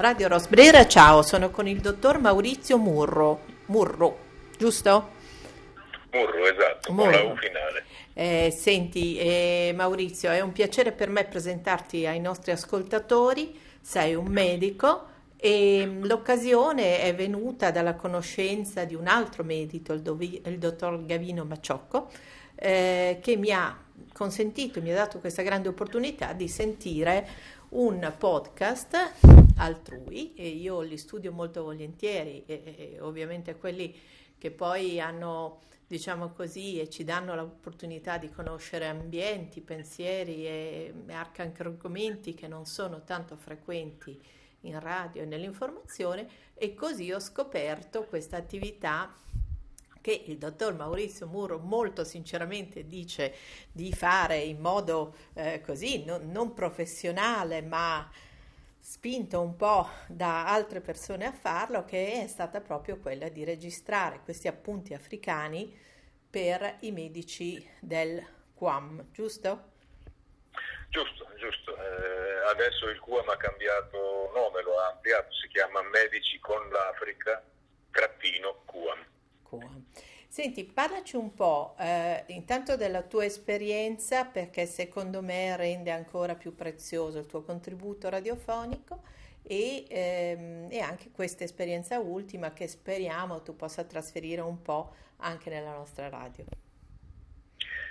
Radio Rosbrera, ciao, sono con il dottor Maurizio Murro. Murro, giusto? Murro, esatto, Murro. con la U finale. Eh, senti, eh, Maurizio, è un piacere per me presentarti ai nostri ascoltatori. Sei un medico e mm, l'occasione è venuta dalla conoscenza di un altro medico, il, dovi, il dottor Gavino Maciocco, eh, che mi ha consentito, mi ha dato questa grande opportunità di sentire un podcast altrui e io li studio molto volentieri e, e ovviamente quelli che poi hanno diciamo così e ci danno l'opportunità di conoscere ambienti, pensieri e anche argomenti che non sono tanto frequenti in radio e nell'informazione e così ho scoperto questa attività che il dottor Maurizio Muro molto sinceramente dice di fare in modo eh, così, non, non professionale, ma spinto un po' da altre persone a farlo, che è stata proprio quella di registrare questi appunti africani per i medici del QAM, giusto? Giusto, giusto. Eh, adesso il QAM ha cambiato nome, lo ha ampliato, si chiama Medici con l'Africa, trattino QAM. QAM. Senti, parlaci un po' eh, intanto della tua esperienza perché secondo me rende ancora più prezioso il tuo contributo radiofonico e, ehm, e anche questa esperienza ultima che speriamo tu possa trasferire un po' anche nella nostra radio.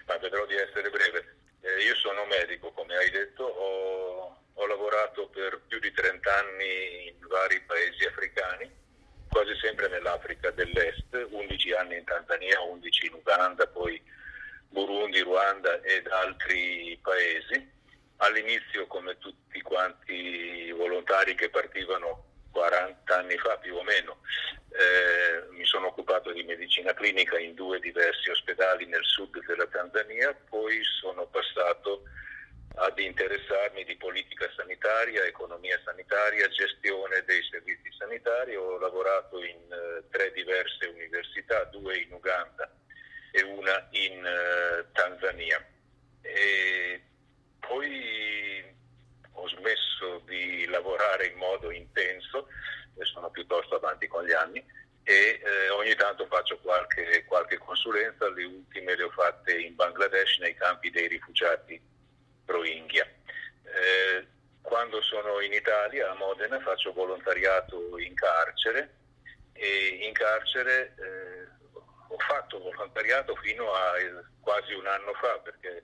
Ma vedrò di essere breve. Eh, io sono medico, come hai detto, ho, ho lavorato per più di 30 anni in vari paesi africani quasi sempre nell'Africa dell'Est, 11 anni in Tanzania, 11 in Uganda, poi Burundi, Ruanda ed altri paesi. All'inizio, come tutti quanti i volontari che partivano 40 anni fa più o meno, eh, mi sono occupato di medicina clinica in due diversi ospedali nel sud della Tanzania, poi sono passato ad interessarmi di politica sanitaria, economia sanitaria, gestione dei servizi sanitari. Ho lavorato in uh, tre diverse università, due in Uganda e una in uh, Tanzania. E poi ho smesso di lavorare in modo intenso, e sono piuttosto avanti con gli anni, e eh, ogni tanto faccio qualche, qualche consulenza, le ultime le ho fatte in Bangladesh nei campi dei rifugiati Rohingya. Eh, quando sono in Italia, a Modena, faccio volontariato in carcere e in carcere eh, ho fatto volontariato fino a eh, quasi un anno fa perché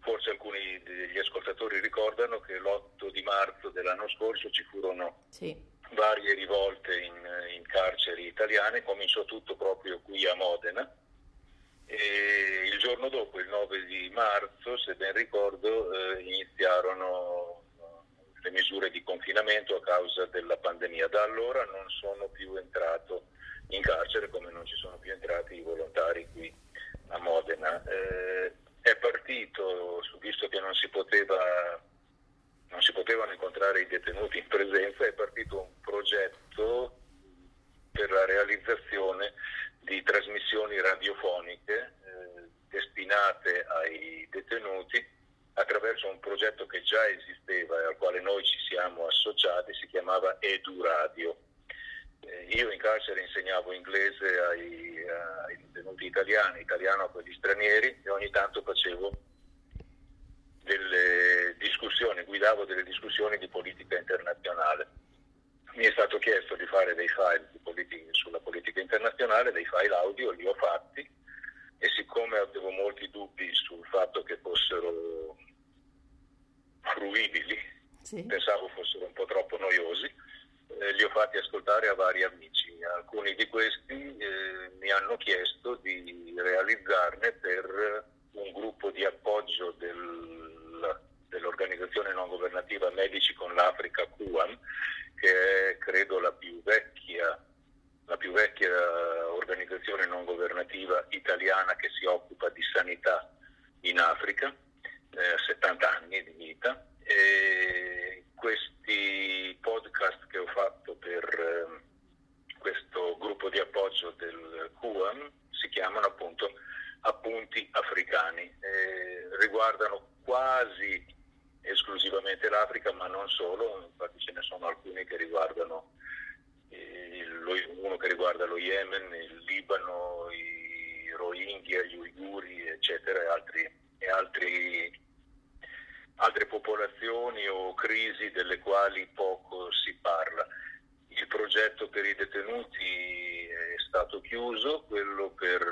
forse alcuni degli ascoltatori ricordano che l'8 di marzo dell'anno scorso ci furono sì. varie rivolte in, in carceri italiane, cominciò tutto proprio qui a Modena e il giorno dopo, il 9 di marzo, se ben ricordo, eh, iniziarono eh, le misure di confinamento a causa della pandemia. Da allora non sono più entrato in carcere come non ci sono più entrati i volontari qui a Modena. Eh, è partito, visto che non si, poteva, non si potevano incontrare i detenuti in presenza, è partito un progetto per la realizzazione di trasmissioni radiofoniche eh, destinate ai detenuti attraverso un progetto che già esisteva e al quale noi ci siamo associati, si chiamava Edu Radio. Eh, io in carcere insegnavo inglese ai, ai detenuti italiani, italiano a quelli stranieri e ogni tanto facevo delle discussioni, guidavo delle discussioni di politica internazionale mi è stato chiesto di fare dei file di politica, sulla politica internazionale, dei file audio, li ho fatti e siccome avevo molti dubbi sul fatto che fossero fruibili, sì. pensavo fossero un po' troppo noiosi, eh, li ho fatti ascoltare a vari amici. Alcuni di questi eh, mi hanno chiesto di realizzarne per un gruppo di appoggio del, dell'organizzazione non governativa Medici con l'Africa, QAM, che è credo la più vecchia, la più vecchia organizzazione non governativa italiana che si occupa di sanità in Africa, eh, 70 anni di vita. E questi podcast che ho fatto per eh, questo gruppo di appoggio del QAM si chiamano appunto Appunti Africani, eh, riguardano quasi esclusivamente l'Africa, ma non solo, infatti ce ne sono alcuni che riguardano uno che riguarda lo Yemen, il Libano, i Rohingya, gli Uiguri, eccetera, e, altri, e altri, altre popolazioni o crisi delle quali poco si parla. Il progetto per i detenuti è stato chiuso, quello per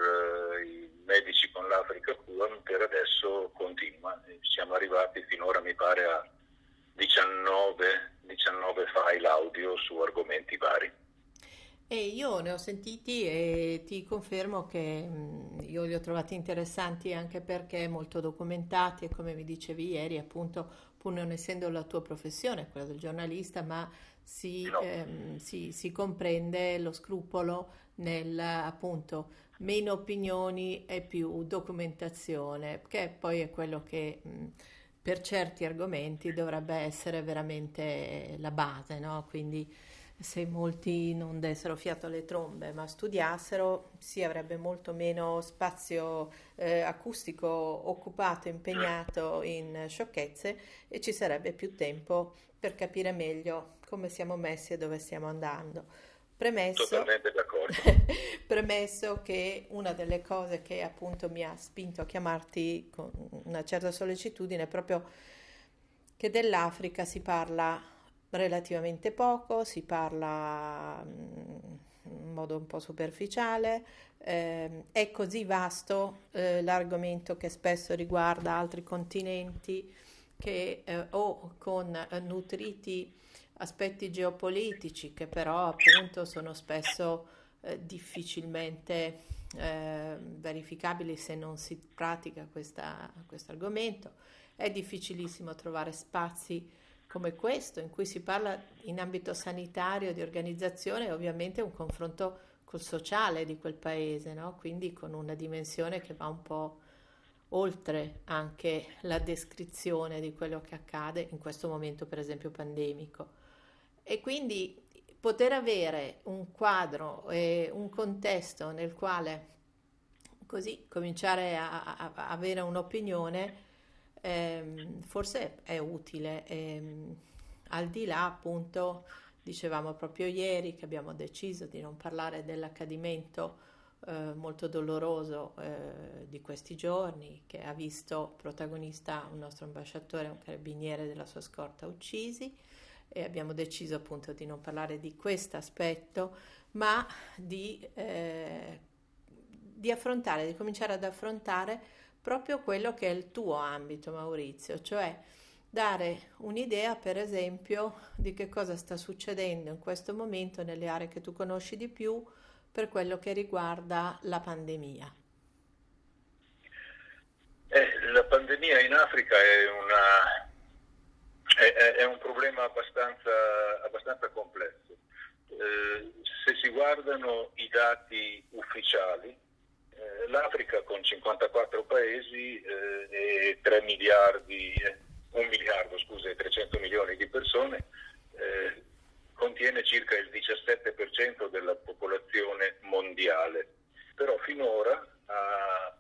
eh, i medici con l'Africa Cuban per adesso continua. Siamo arrivati finora, mi pare, a 19, 19 file audio su argomenti vari. E io ne ho sentiti e ti confermo che mh, io li ho trovati interessanti anche perché molto documentati e come mi dicevi ieri, appunto, pur non essendo la tua professione, quella del giornalista, ma si, no. ehm, si, si comprende lo scrupolo nel appunto meno opinioni e più documentazione, che poi è quello che mh, per certi argomenti dovrebbe essere veramente la base, no? Quindi se molti non dessero fiato alle trombe ma studiassero si avrebbe molto meno spazio eh, acustico occupato, impegnato in sciocchezze e ci sarebbe più tempo per capire meglio come siamo messi e dove stiamo andando. Premesso, premesso che una delle cose che appunto mi ha spinto a chiamarti con una certa sollecitudine è proprio che dell'Africa si parla relativamente poco, si parla mm, in modo un po' superficiale, eh, è così vasto eh, l'argomento che spesso riguarda altri continenti che eh, o con nutriti aspetti geopolitici che però appunto sono spesso eh, difficilmente eh, verificabili se non si pratica questo argomento. È difficilissimo trovare spazi come questo, in cui si parla in ambito sanitario di organizzazione e ovviamente un confronto col sociale di quel paese, no? quindi con una dimensione che va un po' oltre anche la descrizione di quello che accade in questo momento, per esempio, pandemico. E quindi poter avere un quadro e un contesto nel quale così cominciare a, a, a avere un'opinione ehm, forse è utile. Ehm, al di là, appunto, dicevamo proprio ieri che abbiamo deciso di non parlare dell'accadimento eh, molto doloroso eh, di questi giorni, che ha visto protagonista un nostro ambasciatore, un carabiniere della sua scorta uccisi, e abbiamo deciso appunto di non parlare di questo aspetto, ma di, eh, di affrontare, di cominciare ad affrontare proprio quello che è il tuo ambito, Maurizio, cioè dare un'idea, per esempio, di che cosa sta succedendo in questo momento nelle aree che tu conosci di più per quello che riguarda la pandemia. Eh, la pandemia in Africa è, una, è, è un problema abbastanza, abbastanza complesso. Eh, se si guardano i dati ufficiali, eh, l'Africa con 54 paesi eh, e 3 miliardi, 1 miliardo scusa, e 300 milioni di persone eh, contiene circa il 17% della popolazione mondiale, però finora ha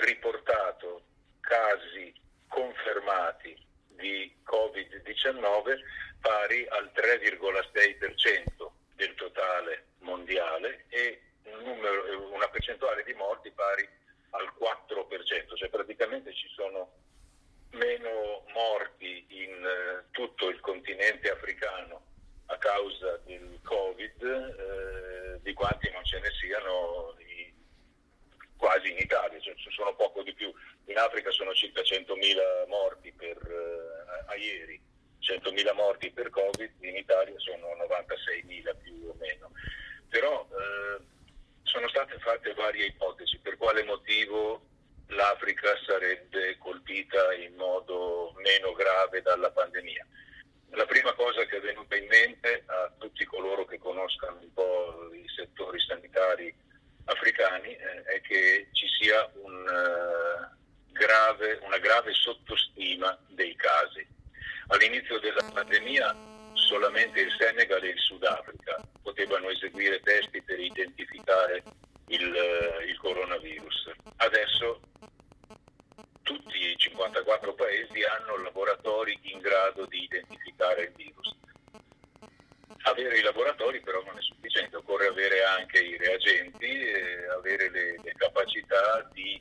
riportato casi confermati di Covid-19 pari al 3,6% del totale mondiale e un numero, una percentuale di morti pari al 4%, cioè praticamente ci sono meno morti in eh, tutto il continente africano a causa del Covid eh, di quanti non ce ne siano quasi in Italia, cioè ci sono poco di più. In Africa sono circa 100.000 morti per, eh, a ieri, 100.000 morti per Covid, in Italia sono 96.000 più o meno. Però eh, sono state fatte varie ipotesi per quale motivo l'Africa sarebbe colpita in modo meno grave dalla pandemia. La prima cosa che è venuta in mente a tutti coloro che conoscano un po' i settori sanitari africani eh, è che ci sia un, uh, grave, una grave sottostima dei casi. All'inizio della pandemia solamente il Senegal e il Sudafrica potevano eseguire testi per identificare il, eh, il coronavirus. Adesso tutti i 54 paesi hanno laboratori in grado di identificare il virus. Avere i laboratori però non è sufficiente, occorre avere anche i reagenti, eh, avere le, le, capacità di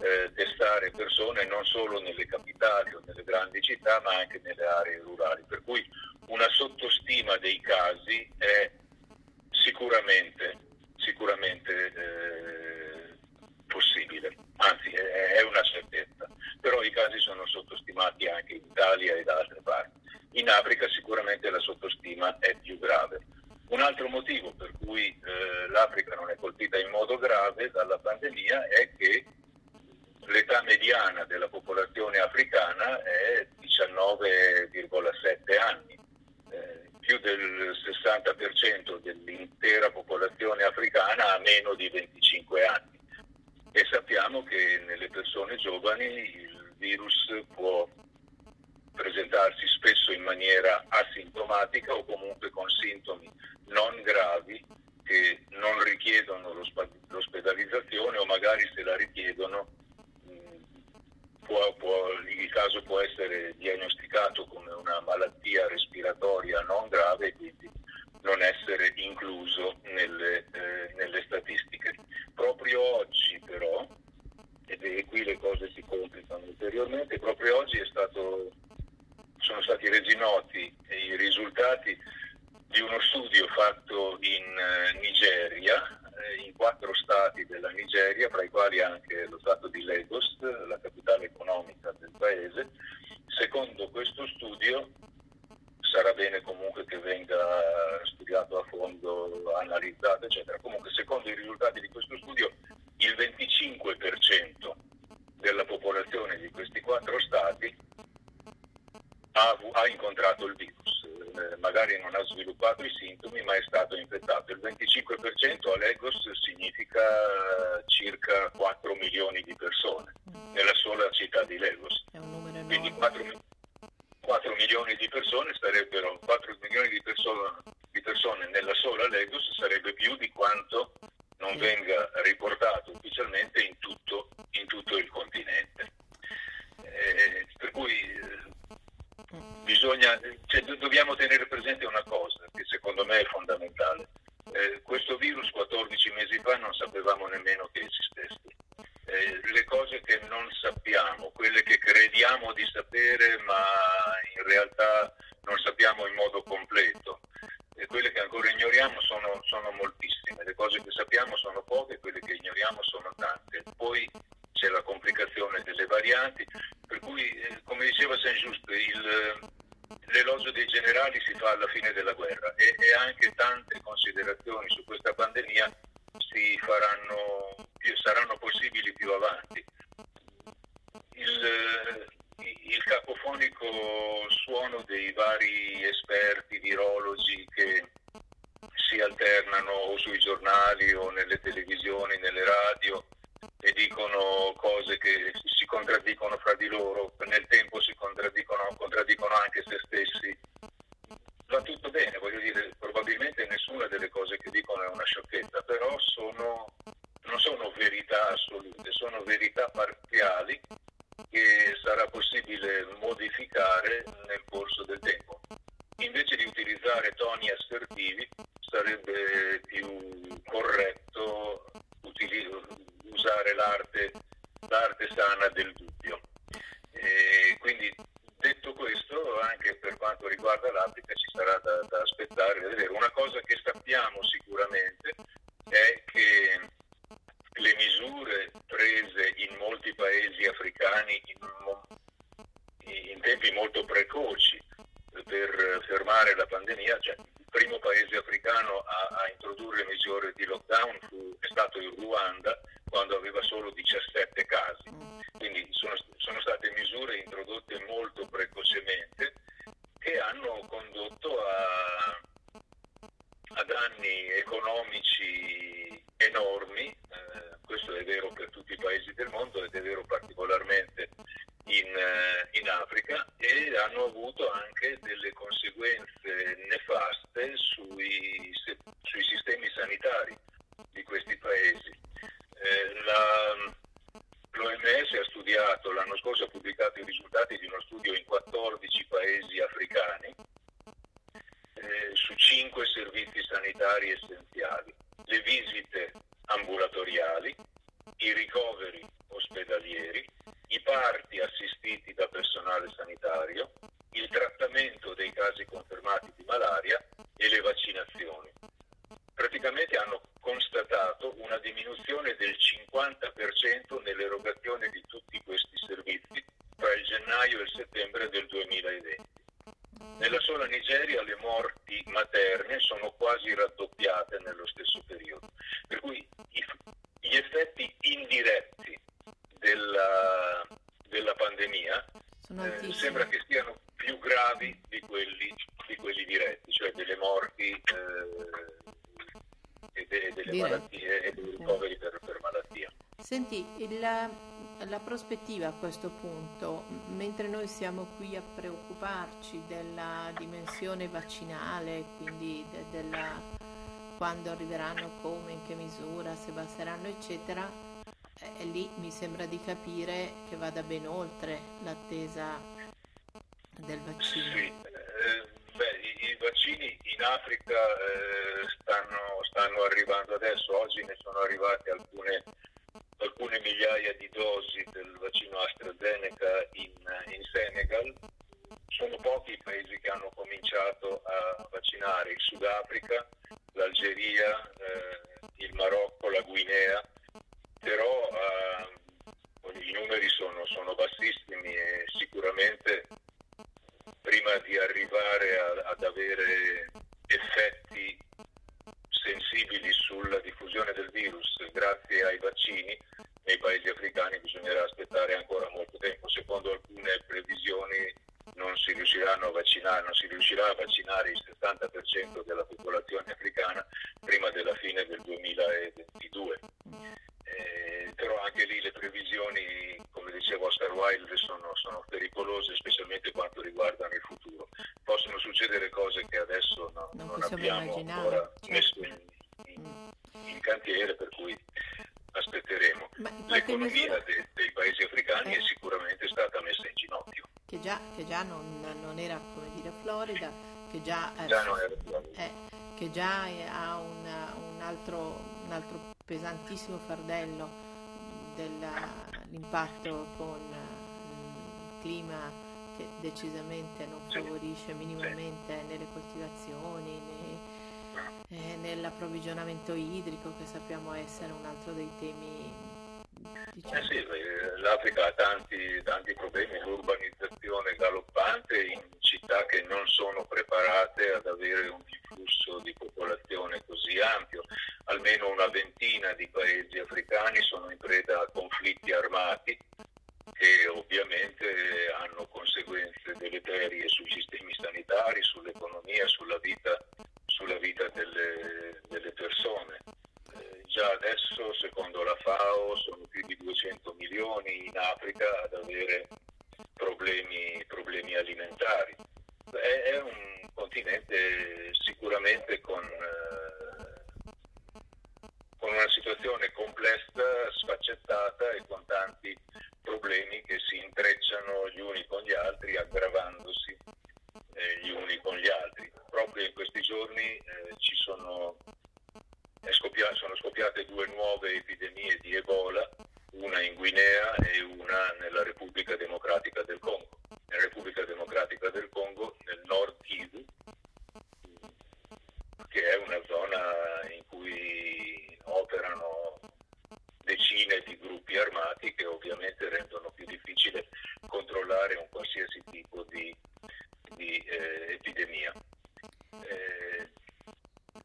eh, testare persone non solo nelle capitali o nelle grandi città ma anche nelle aree rurali. Per cui una sottostima dei casi è sicuramente, sicuramente eh, possibile, anzi è, è una certezza, però i casi sono sottostimati anche in Italia e da altre parti. In Africa sicuramente la sottostima è più grave. Un altro motivo per cui eh, l'Africa non è colpita in modo grave dalla pandemia è che l'età mediana della popolazione africana è 19,7 anni. Eh, più del 60% dell'intera popolazione africana ha meno di 25 anni e sappiamo che nelle persone giovani il virus può in maniera asintomatica o comunque con sintomi non gravi che non richiedono l'ospedalizzazione o magari se la richiedono può, può, il caso può essere diagnosticato come una malattia respiratoria non grave e quindi non essere incluso nelle, eh, nelle statistiche. Proprio oggi però, ed qui le cose si complicano ulteriormente, proprio oggi stato, sono stati resi noti i risultati di uno studio fatto in eh, Nigeria, eh, in quattro stati della Nigeria, fra i quali anche lo stato di Lagos, la capitale economica del paese. Secondo questo studio sarà bene comunque che venga studiato a fondo, analizzato, eccetera. Comunque, secondo i risultati di questo studio, il 25% della popolazione di questi quattro stati ha, ha incontrato il virus. Eh, magari non ha sviluppato i sintomi, ma è stato infettato. Il 25% a Lagos significa eh, circa 4 milioni di persone nella sola città di Lagos. Quindi 4, 4 milioni di persone sarebbero 4 milioni di persone, di persone nella sola Lagos sarebbe più di quanto non venga riportato ufficialmente in tutto, in tutto il continente. Eh, per cui eh, bisogna, cioè, dobbiamo tenere presente una cosa che secondo me è fondamentale. Eh, questo virus 14 mesi fa non sapevamo nemmeno che esistesse eh, le cose che non sappiamo, quelle che crediamo di sapere ma in realtà non sappiamo in modo completo e quelle che ancora ignoriamo sono, sono moltissime, le cose che sappiamo sono poche, quelle che ignoriamo sono tante. Poi c'è la complicazione delle varianti, per cui eh, come diceva Saint Just, il, l'elogio dei generali si fa alla fine della guerra e, e anche tante considerazioni su questa pandemia faranno, saranno possibili più avanti. Il, il cacofonico suono dei vari esperti, virologi che si alternano o sui giornali o nelle televisioni, nelle radio e dicono cose che si contraddicono fra di loro, nel tempo si contraddicono, contraddicono anche se stessi va tutto bene, voglio dire, probabilmente nessuna delle cose che dicono è una sciocchezza, però sono, non sono verità assolute, sono verità parziali che sarà possibile modificare nel corso del tempo. Invece di utilizzare toni assertivi sarebbe più corretto usare l'arte, l'arte sana del dubbio. E quindi Detto questo, anche per quanto riguarda l'Africa ci sarà da, da aspettare e vedere. Una cosa che sappiamo sicuramente è che le misure prese in molti paesi africani in, in tempi molto precoci per fermare la pandemia, cioè il primo paese africano a, a introdurre misure di lockdown fu, è stato il Ruanda quando aveva solo 17 casi. Quindi sono, sono state misure introdotte molto precocemente che hanno condotto a, a danni economici enormi, eh, questo è vero per tutti i paesi del mondo ed è vero particolarmente in, eh, in, Africa e hanno avuto anche delle conseguenze nefaste sui, sui sistemi sanitari di questi paesi. Eh, la, L'OMS ha studiato, l'anno scorso ha pubblicato i risultati di uno studio in 14 paesi africani eh, su cinque servizi sanitari essenziali, le visite ambulatoriali, i ricoveri ospedalieri, i parti assistiti da personale sanitario, il trattamento dei casi confermati di malaria e le vaccinazioni. Praticamente hanno constatato una diminuzione del 50% nell'erogazione di tutti questi servizi tra il gennaio e il settembre del 2020. Nella sola Nigeria le morti materne sono quasi raddoppiate nello stesso periodo, per cui gli effetti indiretti della, della pandemia eh, sembra che siano più gravi di quelli, di quelli diretti, cioè delle morti eh, e, de, delle malattie e dei ricoveri per, per malattia. Senti, il, la prospettiva a questo punto, mentre noi siamo qui a preoccuparci della dimensione vaccinale, quindi de, della, quando arriveranno, come, in che misura, se basteranno, eccetera, eh, lì mi sembra di capire che vada ben oltre l'attesa del vaccino. Sì, eh, beh, i, i, vaccini in Africa eh, stanno, stanno arrivando adesso, oggi ne sono arrivate alcune alcune migliaia di dosi del vaccino AstraZeneca in, in Senegal. Sono pochi i paesi che hanno cominciato a vaccinare, il Sudafrica, l'Algeria, eh, il Marocco, la Guinea, però eh, i numeri sono, sono, bassissimi e sicuramente prima di arrivare a, ad avere effetti sensibili sulla diffusione del virus grazie ai vaccini, nei paesi africani bisognerà aspettare ancora molto tempo. Secondo alcune previsioni non si a vaccinare, non si riuscirà a vaccinare il 70% della popolazione africana che già ha una, un, altro, un, altro, pesantissimo fardello dell'impatto con il clima che decisamente non favorisce minimamente nelle coltivazioni, nei, eh, nell'approvvigionamento idrico che sappiamo essere un altro dei temi. Diciamo. Eh sì, l'Africa ha tanti, tanti problemi, l'urbanizzazione galoppante in città che non sono preparate ad avere un flusso di popolazione così ampio. Almeno una ventina di paesi africani sono in preda a conflitti armati che ovviamente hanno conseguenze deleterie sui sistemi sanitari, sull'economia, sulla vita sulla vita delle, delle persone. Eh, già adesso, secondo la FAO, sono più di 200 milioni in Africa ad avere problemi, problemi alimentari. È, è, un continente sicuramente con, eh, con una situazione complessa, sfaccettata e con tanti problemi che si intrecciano gli uni con gli altri, aggravandosi eh, gli uni con gli altri. Proprio in questi giorni eh, ci sono, scoppiate, sono scoppiate due nuove epidemie di Ebola, una in Guinea e una nella Repubblica Democratica del Congo. Nella Repubblica Democratica del Congo, nel nord Kivu, che è una zona in cui operano decine di gruppi armati che ovviamente rendono più difficile controllare un qualsiasi tipo di di eh, epidemia. Eh,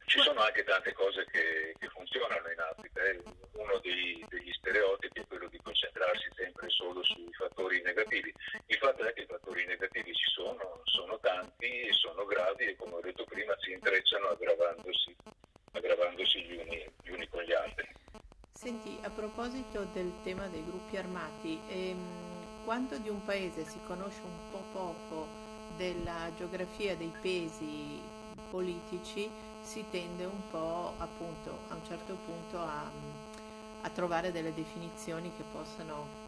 ci sono anche tante cose che, che funzionano in Africa. Eh. Uno dei, degli stereotipi è quello di concentrarsi sempre solo sui fattori negativi. Il fatto è che i fattori negativi ci sono, sono tanti, gravi e come ho detto prima si intrecciano aggravandosi, aggravandosi gli, uni, gli uni con gli altri. Senti, a proposito del tema dei gruppi armati, ehm, quando di un paese si conosce un po' poco della geografia dei pesi politici si tende un po' appunto a un certo punto a, a trovare delle definizioni che possano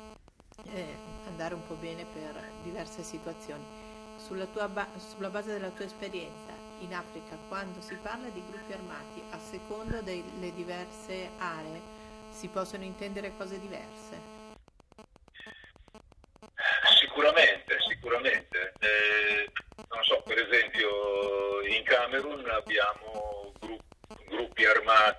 eh, andare un po' bene per diverse situazioni. Sulla, ba- sulla base della tua esperienza, in Africa quando si parla di gruppi armati a seconda delle diverse aree si possono intendere cose diverse? Sicuramente, sicuramente. Eh, non so, per esempio in Camerun abbiamo gruppi armati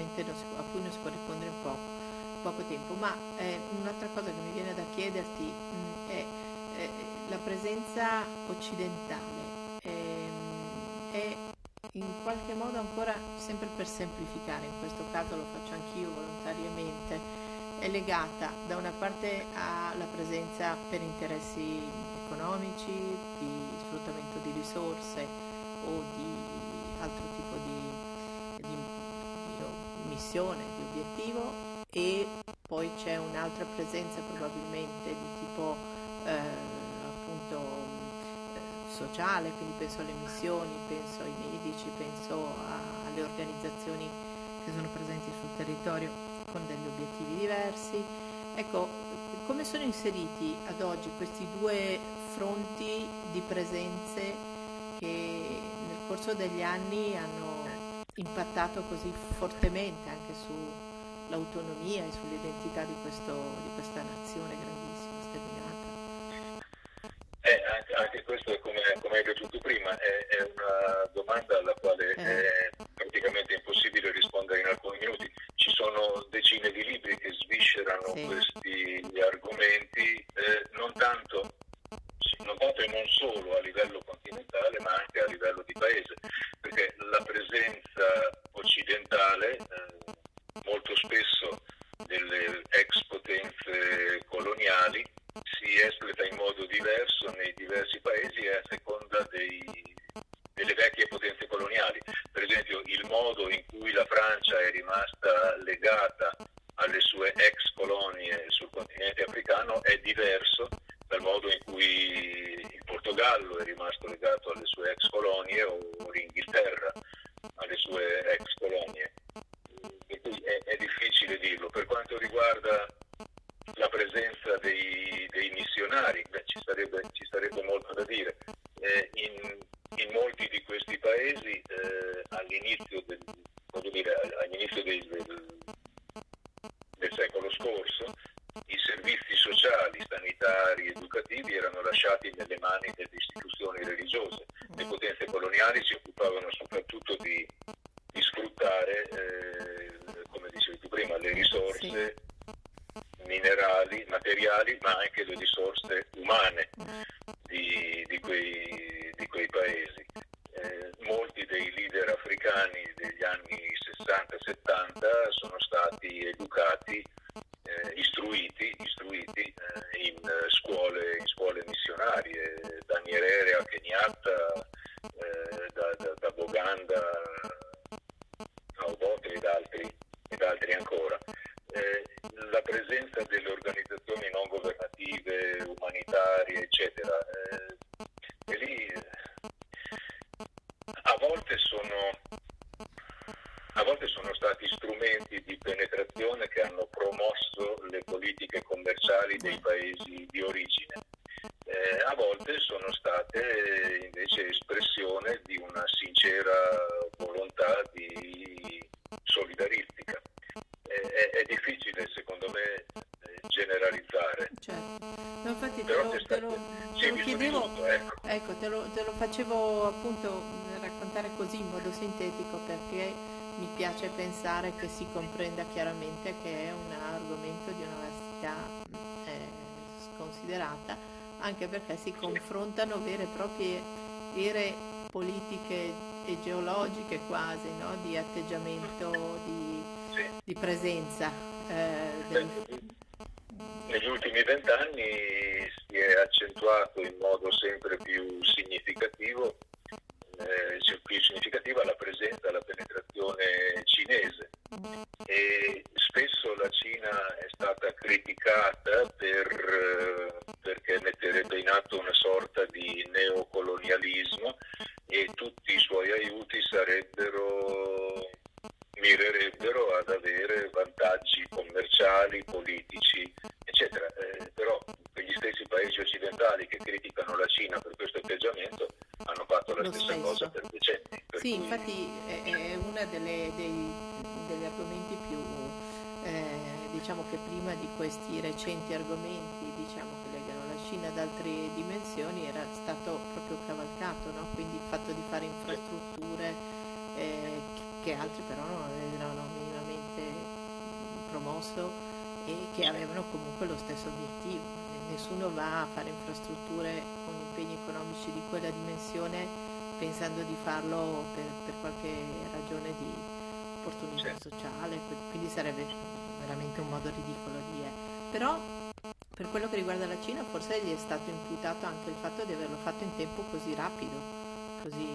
sicuramente a cui non si può rispondere in poco, poco tempo, ma eh, un'altra cosa che mi viene da chiederti mh, è eh, la presenza occidentale. Eh, è in qualche modo ancora, sempre per semplificare, in questo caso lo faccio anch'io volontariamente, è legata da una parte alla presenza per interessi economici, di sfruttamento di risorse o di altro tipo di missione, di obiettivo e poi c'è un'altra presenza probabilmente di tipo eh, appunto eh, sociale, quindi penso alle missioni, penso ai medici, penso a, alle organizzazioni che sono presenti sul territorio con degli obiettivi diversi. Ecco, come sono inseriti ad oggi questi due fronti di presenze che nel corso degli anni hanno impattato così fortemente anche sull'autonomia e sull'identità di, questo, di questa nazione grandissima, sterminata? Eh, anche, anche, questo, come, come hai detto tu prima, è, è, una domanda alla quale eh. è praticamente impossibile rispondere in alcuni minuti sono decine di libri che sviscerano sì. questi argomenti, eh, non, tanto, non tanto e non solo a livello continentale, ma anche a livello di paese, presenza occidentale eh, molto spesso delle ex potenze coloniali si espleta in modo diverso nei diversi paesi e a seconda dei, delle vecchie potenze coloniali. Per esempio il modo in cui la Francia è rimasta legata alle sue ex colonie sul continente africano è diverso dal modo in cui il Portogallo è rimasto legato alle sue ex colonie o l'Inghilterra alle sue ex colonie. E quindi è, è difficile dirlo. Per quanto riguarda la presenza dei, dei missionari, beh, ci, sarebbe, ci, sarebbe, molto da dire. Eh, in, in, molti di questi paesi eh, all'inizio, del, dire, all'inizio del, del, del secolo scorso i servizi sociali, sanitari, educativi erano lasciati nelle mani delle istituzioni religiose. Le potenze coloniali si occupavano soprattutto di, di sfruttare, eh, come dicevi tu prima, le risorse minerali, materiali, ma anche le risorse umane di, di, quei, di quei, paesi. Eh, molti dei leader africani degli anni 60-70 sono stati educati, eh, istruiti, istruiti eh, in, sanitarie, eccetera. Eh, e lì eh, a volte sono a volte sono stati strumenti di penetrazione che hanno promosso le politiche commerciali dei paesi di origine. Eh, a volte sono state invece espressione di una sincera volontà di solidaristica. Eh, è, è, difficile secondo me generalizzare. Certo. No, infatti te lo, te lo, te lo chiedevo, tutto, ecco. ecco te, lo, te lo facevo appunto raccontare così in modo sintetico perché mi piace pensare che si comprenda chiaramente che è un argomento di università eh, sconsiderata, anche perché si confrontano vere e proprie ere politiche e geologiche quasi, no? di atteggiamento, di, di presenza. Eh, del... Negli ultimi vent'anni si è accentuato in modo sempre più significativo eh, più significativa la presenza, la penetrazione cinese e spesso la Cina è stata criticata per, eh, perché metterebbe in atto una sorta di neocolonialismo e tutti i suoi aiuti sarebbero mirerebbero ad avere vantaggi commerciali, politici, eccetera. Eh, però quegli stessi paesi occidentali che criticano la Cina per questo atteggiamento hanno fatto la Lo stessa stesso. cosa per decenni. Per sì, cui... infatti è, è uno degli argomenti più, eh, diciamo che prima di questi recenti argomenti, diciamo che legano la Cina ad altre dimensioni, era stato proprio cavalcato, no? quindi il fatto di fare infrastrutture eh, che altri però non avevano minimamente promosso e che avevano comunque lo stesso obiettivo. Nessuno va a fare infrastrutture con impegni economici di quella dimensione pensando di farlo per, per qualche ragione di opportunità certo. sociale, quindi sarebbe veramente un modo ridicolo di dire. Però per quello che riguarda la Cina forse gli è stato imputato anche il fatto di averlo fatto in tempo così rapido Così...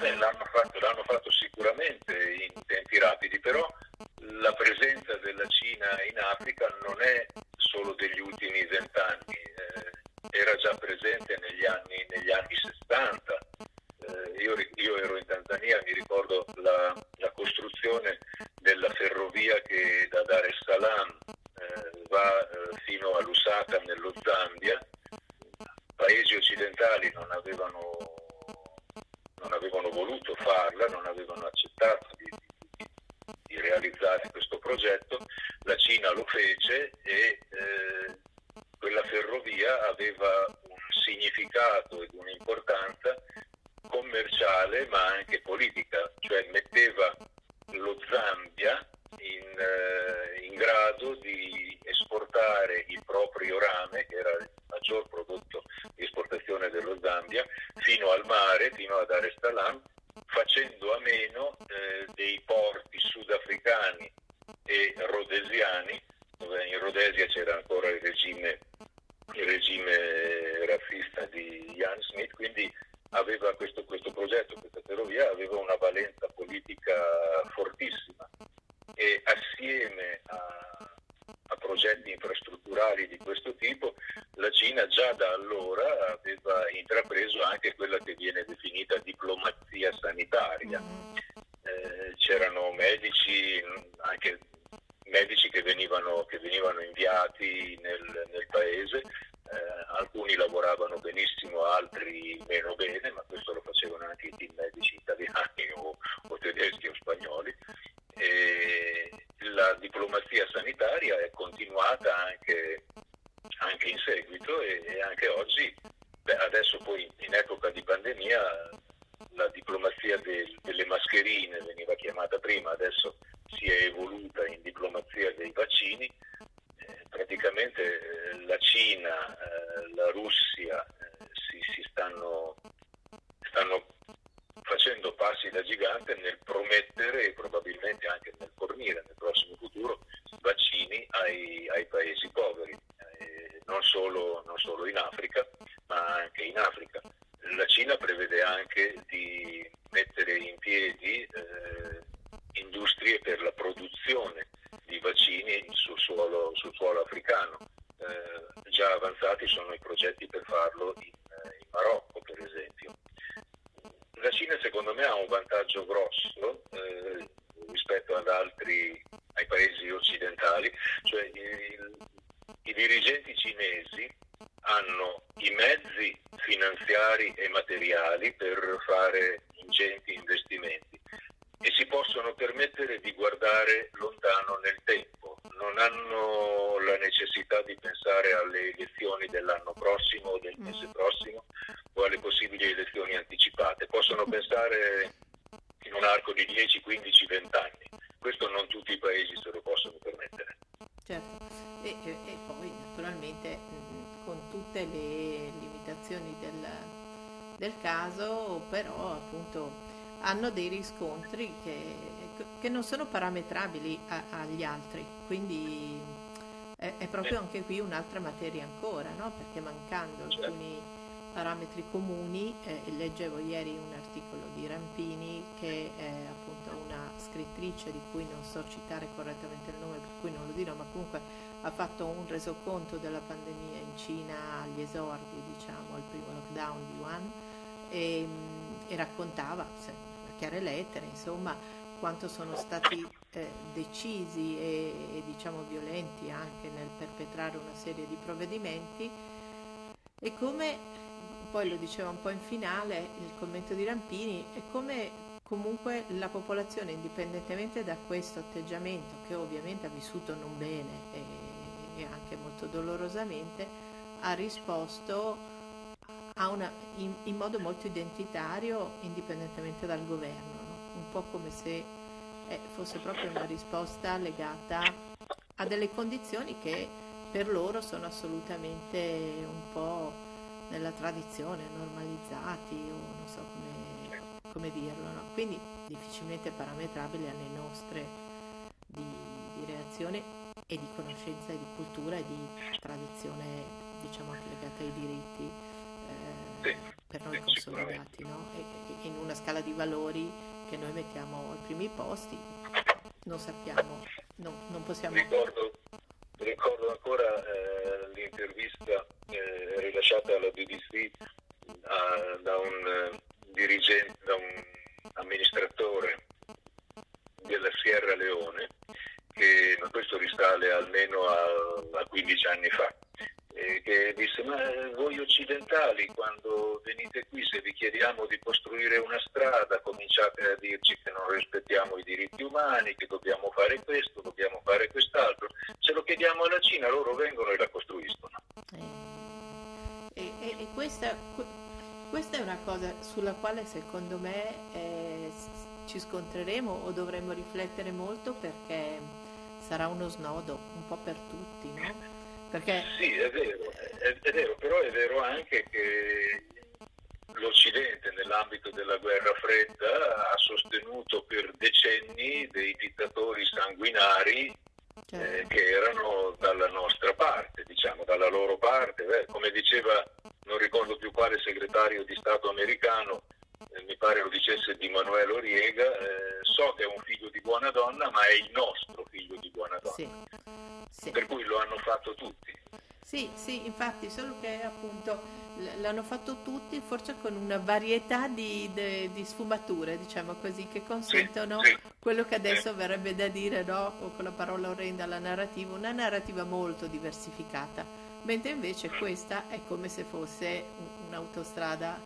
Eh, l'hanno, fatto, l'hanno fatto sicuramente in tempi rapidi, però la presenza della Cina in Africa non è solo degli ultimi vent'anni, eh, era già presente negli anni, negli anni 60. Eh, io, io, ero in Tanzania, mi ricordo la, la costruzione della ferrovia che da Dar es Salaam eh, va eh, fino a Lusaka nello Zambia. Paesi occidentali non avevano non avevano voluto farla, non avevano accettato di, di, di realizzare questo progetto, la Cina lo fece e eh, quella ferrovia aveva un significato ed un'importanza commerciale ma anche politica, cioè metteva lo Zambia in, eh, in grado di esportare il proprio rame, che era il maggior prodotto di esportazione dello Zambia, fino al mare, fino a Dar es Salaam, facendo a meno eh, dei porti sudafricani e rhodesiani, dove in Rhodesia c'era ancora il regime, il regime razzista di Jan Smith, quindi aveva questo, questo progetto, questa ferrovia aveva una valenza politica fortissima e assieme a, a progetti infrastrutturali di questo tipo, la Cina già da allora aveva intrapreso anche quella che viene definita diplomazia sanitaria. Eh, c'erano medici, anche medici che venivano, che venivano inviati nel, nel paese, eh, alcuni lavoravano benissimo, altri meno bene, ma questo lo facevano anche i team medici italiani o, o tedeschi o spagnoli. E la diplomazia sanitaria è continuata anche, anche in seguito e, e anche oggi, beh, adesso poi in epoca di pandemia la diplomazia del, delle mascherine veniva chiamata prima, adesso si è evoluta in diplomazia dei vaccini. Eh, praticamente eh, la Cina, eh, la Russia eh, si, si stanno, stanno facendo passi da gigante nel promettere e probabilmente anche nel fornire nel prossimo futuro vaccini ai, ai paesi poveri, eh, non, solo, non, solo, in Africa, ma anche in Africa. La Cina prevede anche di mettere in piedi eh, industrie per la produzione di vaccini sul suolo, sul suolo africano. Eh, già avanzati sono i progetti per farlo in, in Marocco, per esempio. La Cina secondo me ha un vantaggio grosso eh, rispetto ad altri, ai paesi occidentali, cioè il, i dirigenti cinesi hanno i mezzi finanziari e materiali per fare ingenti investimenti e si possono permettere di guardare lontano nel tempo, non hanno la necessità di pensare alle elezioni dell'anno prossimo o del mese mm. prossimo o alle possibili elezioni anticipate, possono pensare in un arco di 10, 15, 20 anni. Questo non tutti i paesi se lo. Certo, e, e, e poi naturalmente con tutte le limitazioni del, del caso, però appunto hanno dei riscontri che, che non sono parametrabili a, agli altri, quindi è, è, proprio anche qui un'altra materia ancora, no? perché mancando alcuni parametri comuni, eh, leggevo ieri un articolo di Rampini che è appunto una scrittrice di cui non so citare correttamente il nome, per cui non lo dirò, ma comunque ha fatto un resoconto della pandemia in Cina agli esordi, diciamo, al primo lockdown di Wuhan e, e raccontava, chiare lettere, insomma, quanto sono stati eh, decisi e, e, diciamo violenti anche nel perpetrare una serie di provvedimenti e come, poi lo diceva un po' in finale il commento di Rampini, e come comunque la popolazione, indipendentemente da questo atteggiamento, che ovviamente ha vissuto non bene e, e anche molto dolorosamente, ha risposto una, in, in, modo molto identitario indipendentemente dal governo, no? un po' come se eh, fosse proprio una risposta legata a delle condizioni che per loro sono assolutamente un po' nella tradizione, normalizzati o non so come, come dirlo, no? quindi difficilmente parametrabili alle nostre di, di reazione e di conoscenza e di cultura e di tradizione diciamo anche legata ai diritti eh, sì, per noi consolidati, no? e, e in una scala di valori che noi mettiamo ai primi posti, non sappiamo, no, non possiamo... Ricordo, ricordo ancora eh, l'intervista eh, rilasciata alla BBC a, da un eh, dirigente, da un amministratore della Sierra Leone, che questo risale almeno a, a 15 anni fa, eh, che disse ma voi occidentali quando venite qui se vi chiediamo di costruire una strada cominciate a dirci che non rispettiamo i diritti umani, che dobbiamo fare questo, dobbiamo fare quest'altro, se lo chiediamo alla Cina loro vengono e la costruiscono. Una cosa sulla quale secondo me eh, ci scontreremo o dovremmo riflettere molto perché sarà uno snodo un po' per tutti, no? Perché... Sì, è vero, è, è vero, però è vero anche che l'Occidente nell'ambito della guerra fredda ha sostenuto per decenni dei dittatori sanguinari certo. eh, che erano dalla nostra parte, diciamo, dalla loro parte. Beh, come diceva, non ricordo più quale segretario di Stato americano, eh, mi pare lo dicesse di Manuel Oriega, eh, so che è un figlio di buona donna, ma è il nostro figlio di buona donna. Sì. Sì. Per cui lo hanno fatto tutti. Sì, sì, infatti, solo che appunto l'hanno fatto tutti, forse con una varietà di, di, di sfumature, diciamo così, che consentono sì, sì. quello che adesso verrebbe da dire, no? O con la parola orrenda, la narrativa, una narrativa molto diversificata, mentre invece questa è come se fosse un'autostrada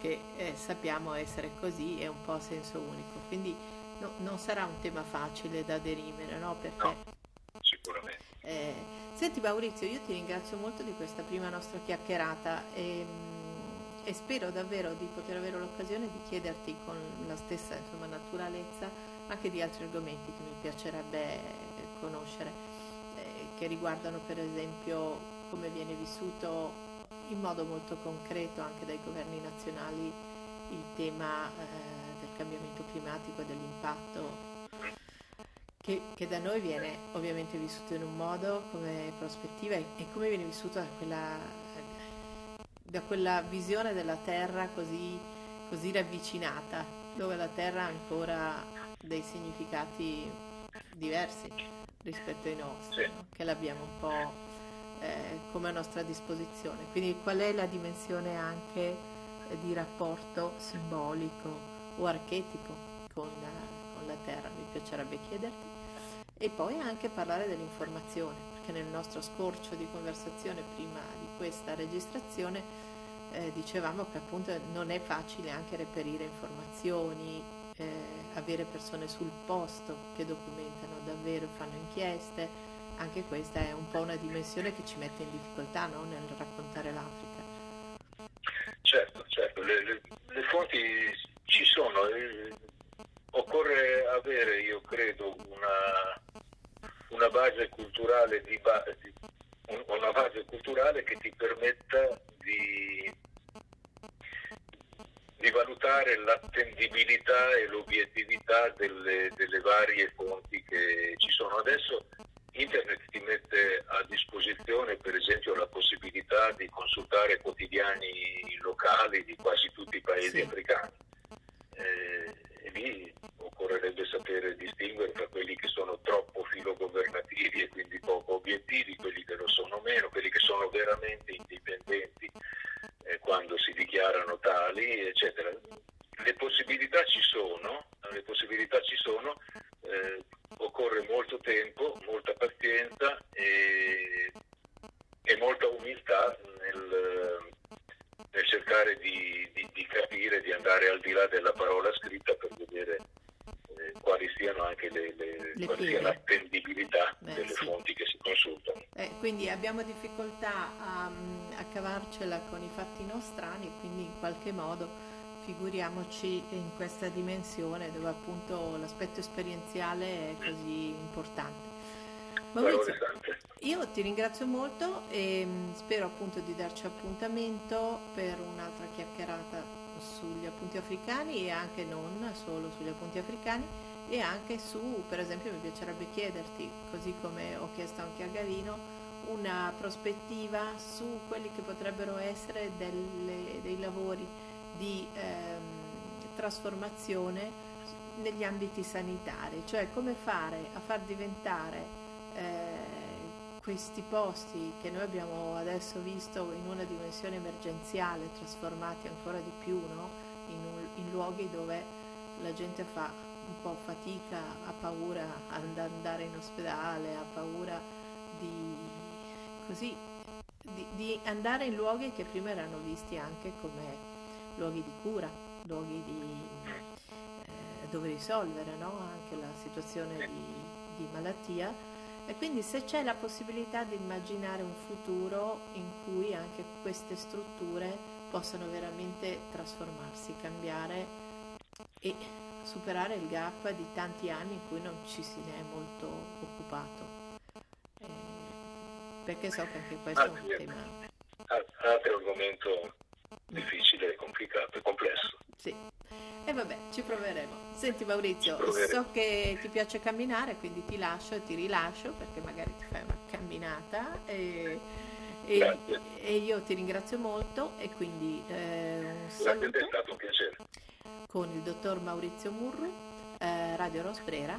che eh, sappiamo essere così, è un po' a senso unico, quindi no, non sarà un tema facile da derimere, no? Perché no sicuramente. Eh, senti Maurizio, io ti ringrazio molto di questa prima nostra chiacchierata e, e spero davvero di poter avere l'occasione di chiederti con la stessa insomma, naturalezza anche di altri argomenti che mi piacerebbe conoscere, eh, che riguardano per esempio come viene vissuto in modo molto concreto anche dai governi nazionali il tema eh, del cambiamento climatico e dell'impatto che, che, da noi viene ovviamente vissuto in un modo come prospettiva e, e come viene vissuto da quella, da quella visione della terra così, così ravvicinata, dove la terra ha ancora dei significati diversi rispetto ai nostri, no? che l'abbiamo un po' eh, come a nostra disposizione. Quindi qual è la dimensione anche di rapporto simbolico o archetipo con, con la Terra, mi piacerebbe chiederti. E poi anche parlare dell'informazione, perché nel nostro scorcio di conversazione prima di questa registrazione eh, dicevamo che appunto non è facile anche reperire informazioni, eh, avere persone sul posto che documentano davvero, fanno inchieste, anche questa è un po' una dimensione che ci mette in difficoltà no? nel raccontare l'Africa. Certo, certo, le, le, le fonti ci sono, eh, occorre avere, io credo, una, una base culturale di, di, una base culturale che ti permetta di, di valutare l'attendibilità e l'obiettività delle, delle varie fonti che ci sono adesso Internet ti mette a disposizione per esempio la possibilità di consultare quotidiani locali di quasi tutti i paesi sì. africani. Eh, lì occorrerebbe sapere distinguere tra quelli che sono troppo filogovernativi e quindi poco obiettivi, quelli che lo sono meno, quelli che sono veramente indipendenti eh, quando si dichiarano tali, eccetera. Le possibilità ci sono, le possibilità ci sono eh, occorre molto tempo, cavarcela con i fatti nostrani, quindi in qualche modo figuriamoci in questa dimensione dove appunto l'aspetto esperienziale è così importante. Maurizio, io ti ringrazio molto e mm, spero appunto di darci appuntamento per un'altra chiacchierata sugli appunti africani e anche non solo sugli appunti africani e anche su, per esempio mi piacerebbe chiederti, così come ho chiesto anche a Gavino, una prospettiva su quelli che potrebbero essere delle, dei lavori di ehm, trasformazione negli ambiti sanitari, cioè come fare a far diventare eh, questi posti che noi abbiamo adesso visto in una dimensione emergenziale trasformati ancora di più no? in, un, in luoghi dove la gente fa un po' fatica, ha paura ad andare in ospedale, ha paura di, così, di, di andare in luoghi che prima erano visti anche come luoghi di cura, luoghi di, eh, dove risolvere no? anche la situazione di, di malattia e quindi se c'è la possibilità di immaginare un futuro in cui anche queste strutture possano veramente trasformarsi, cambiare e superare il gap di tanti anni in cui non ci si è molto occupato. Perché so che anche questo è un tema. Altro argomento difficile, complicato e complesso. Sì. E vabbè, ci proveremo. Senti Maurizio, so che ti piace camminare, quindi ti lascio e ti rilascio perché magari ti fai una camminata e, e, e io ti ringrazio molto e quindi eh, un saluto. È stato un piacere. Con il dottor Maurizio Murru, eh, Radio Rosbrera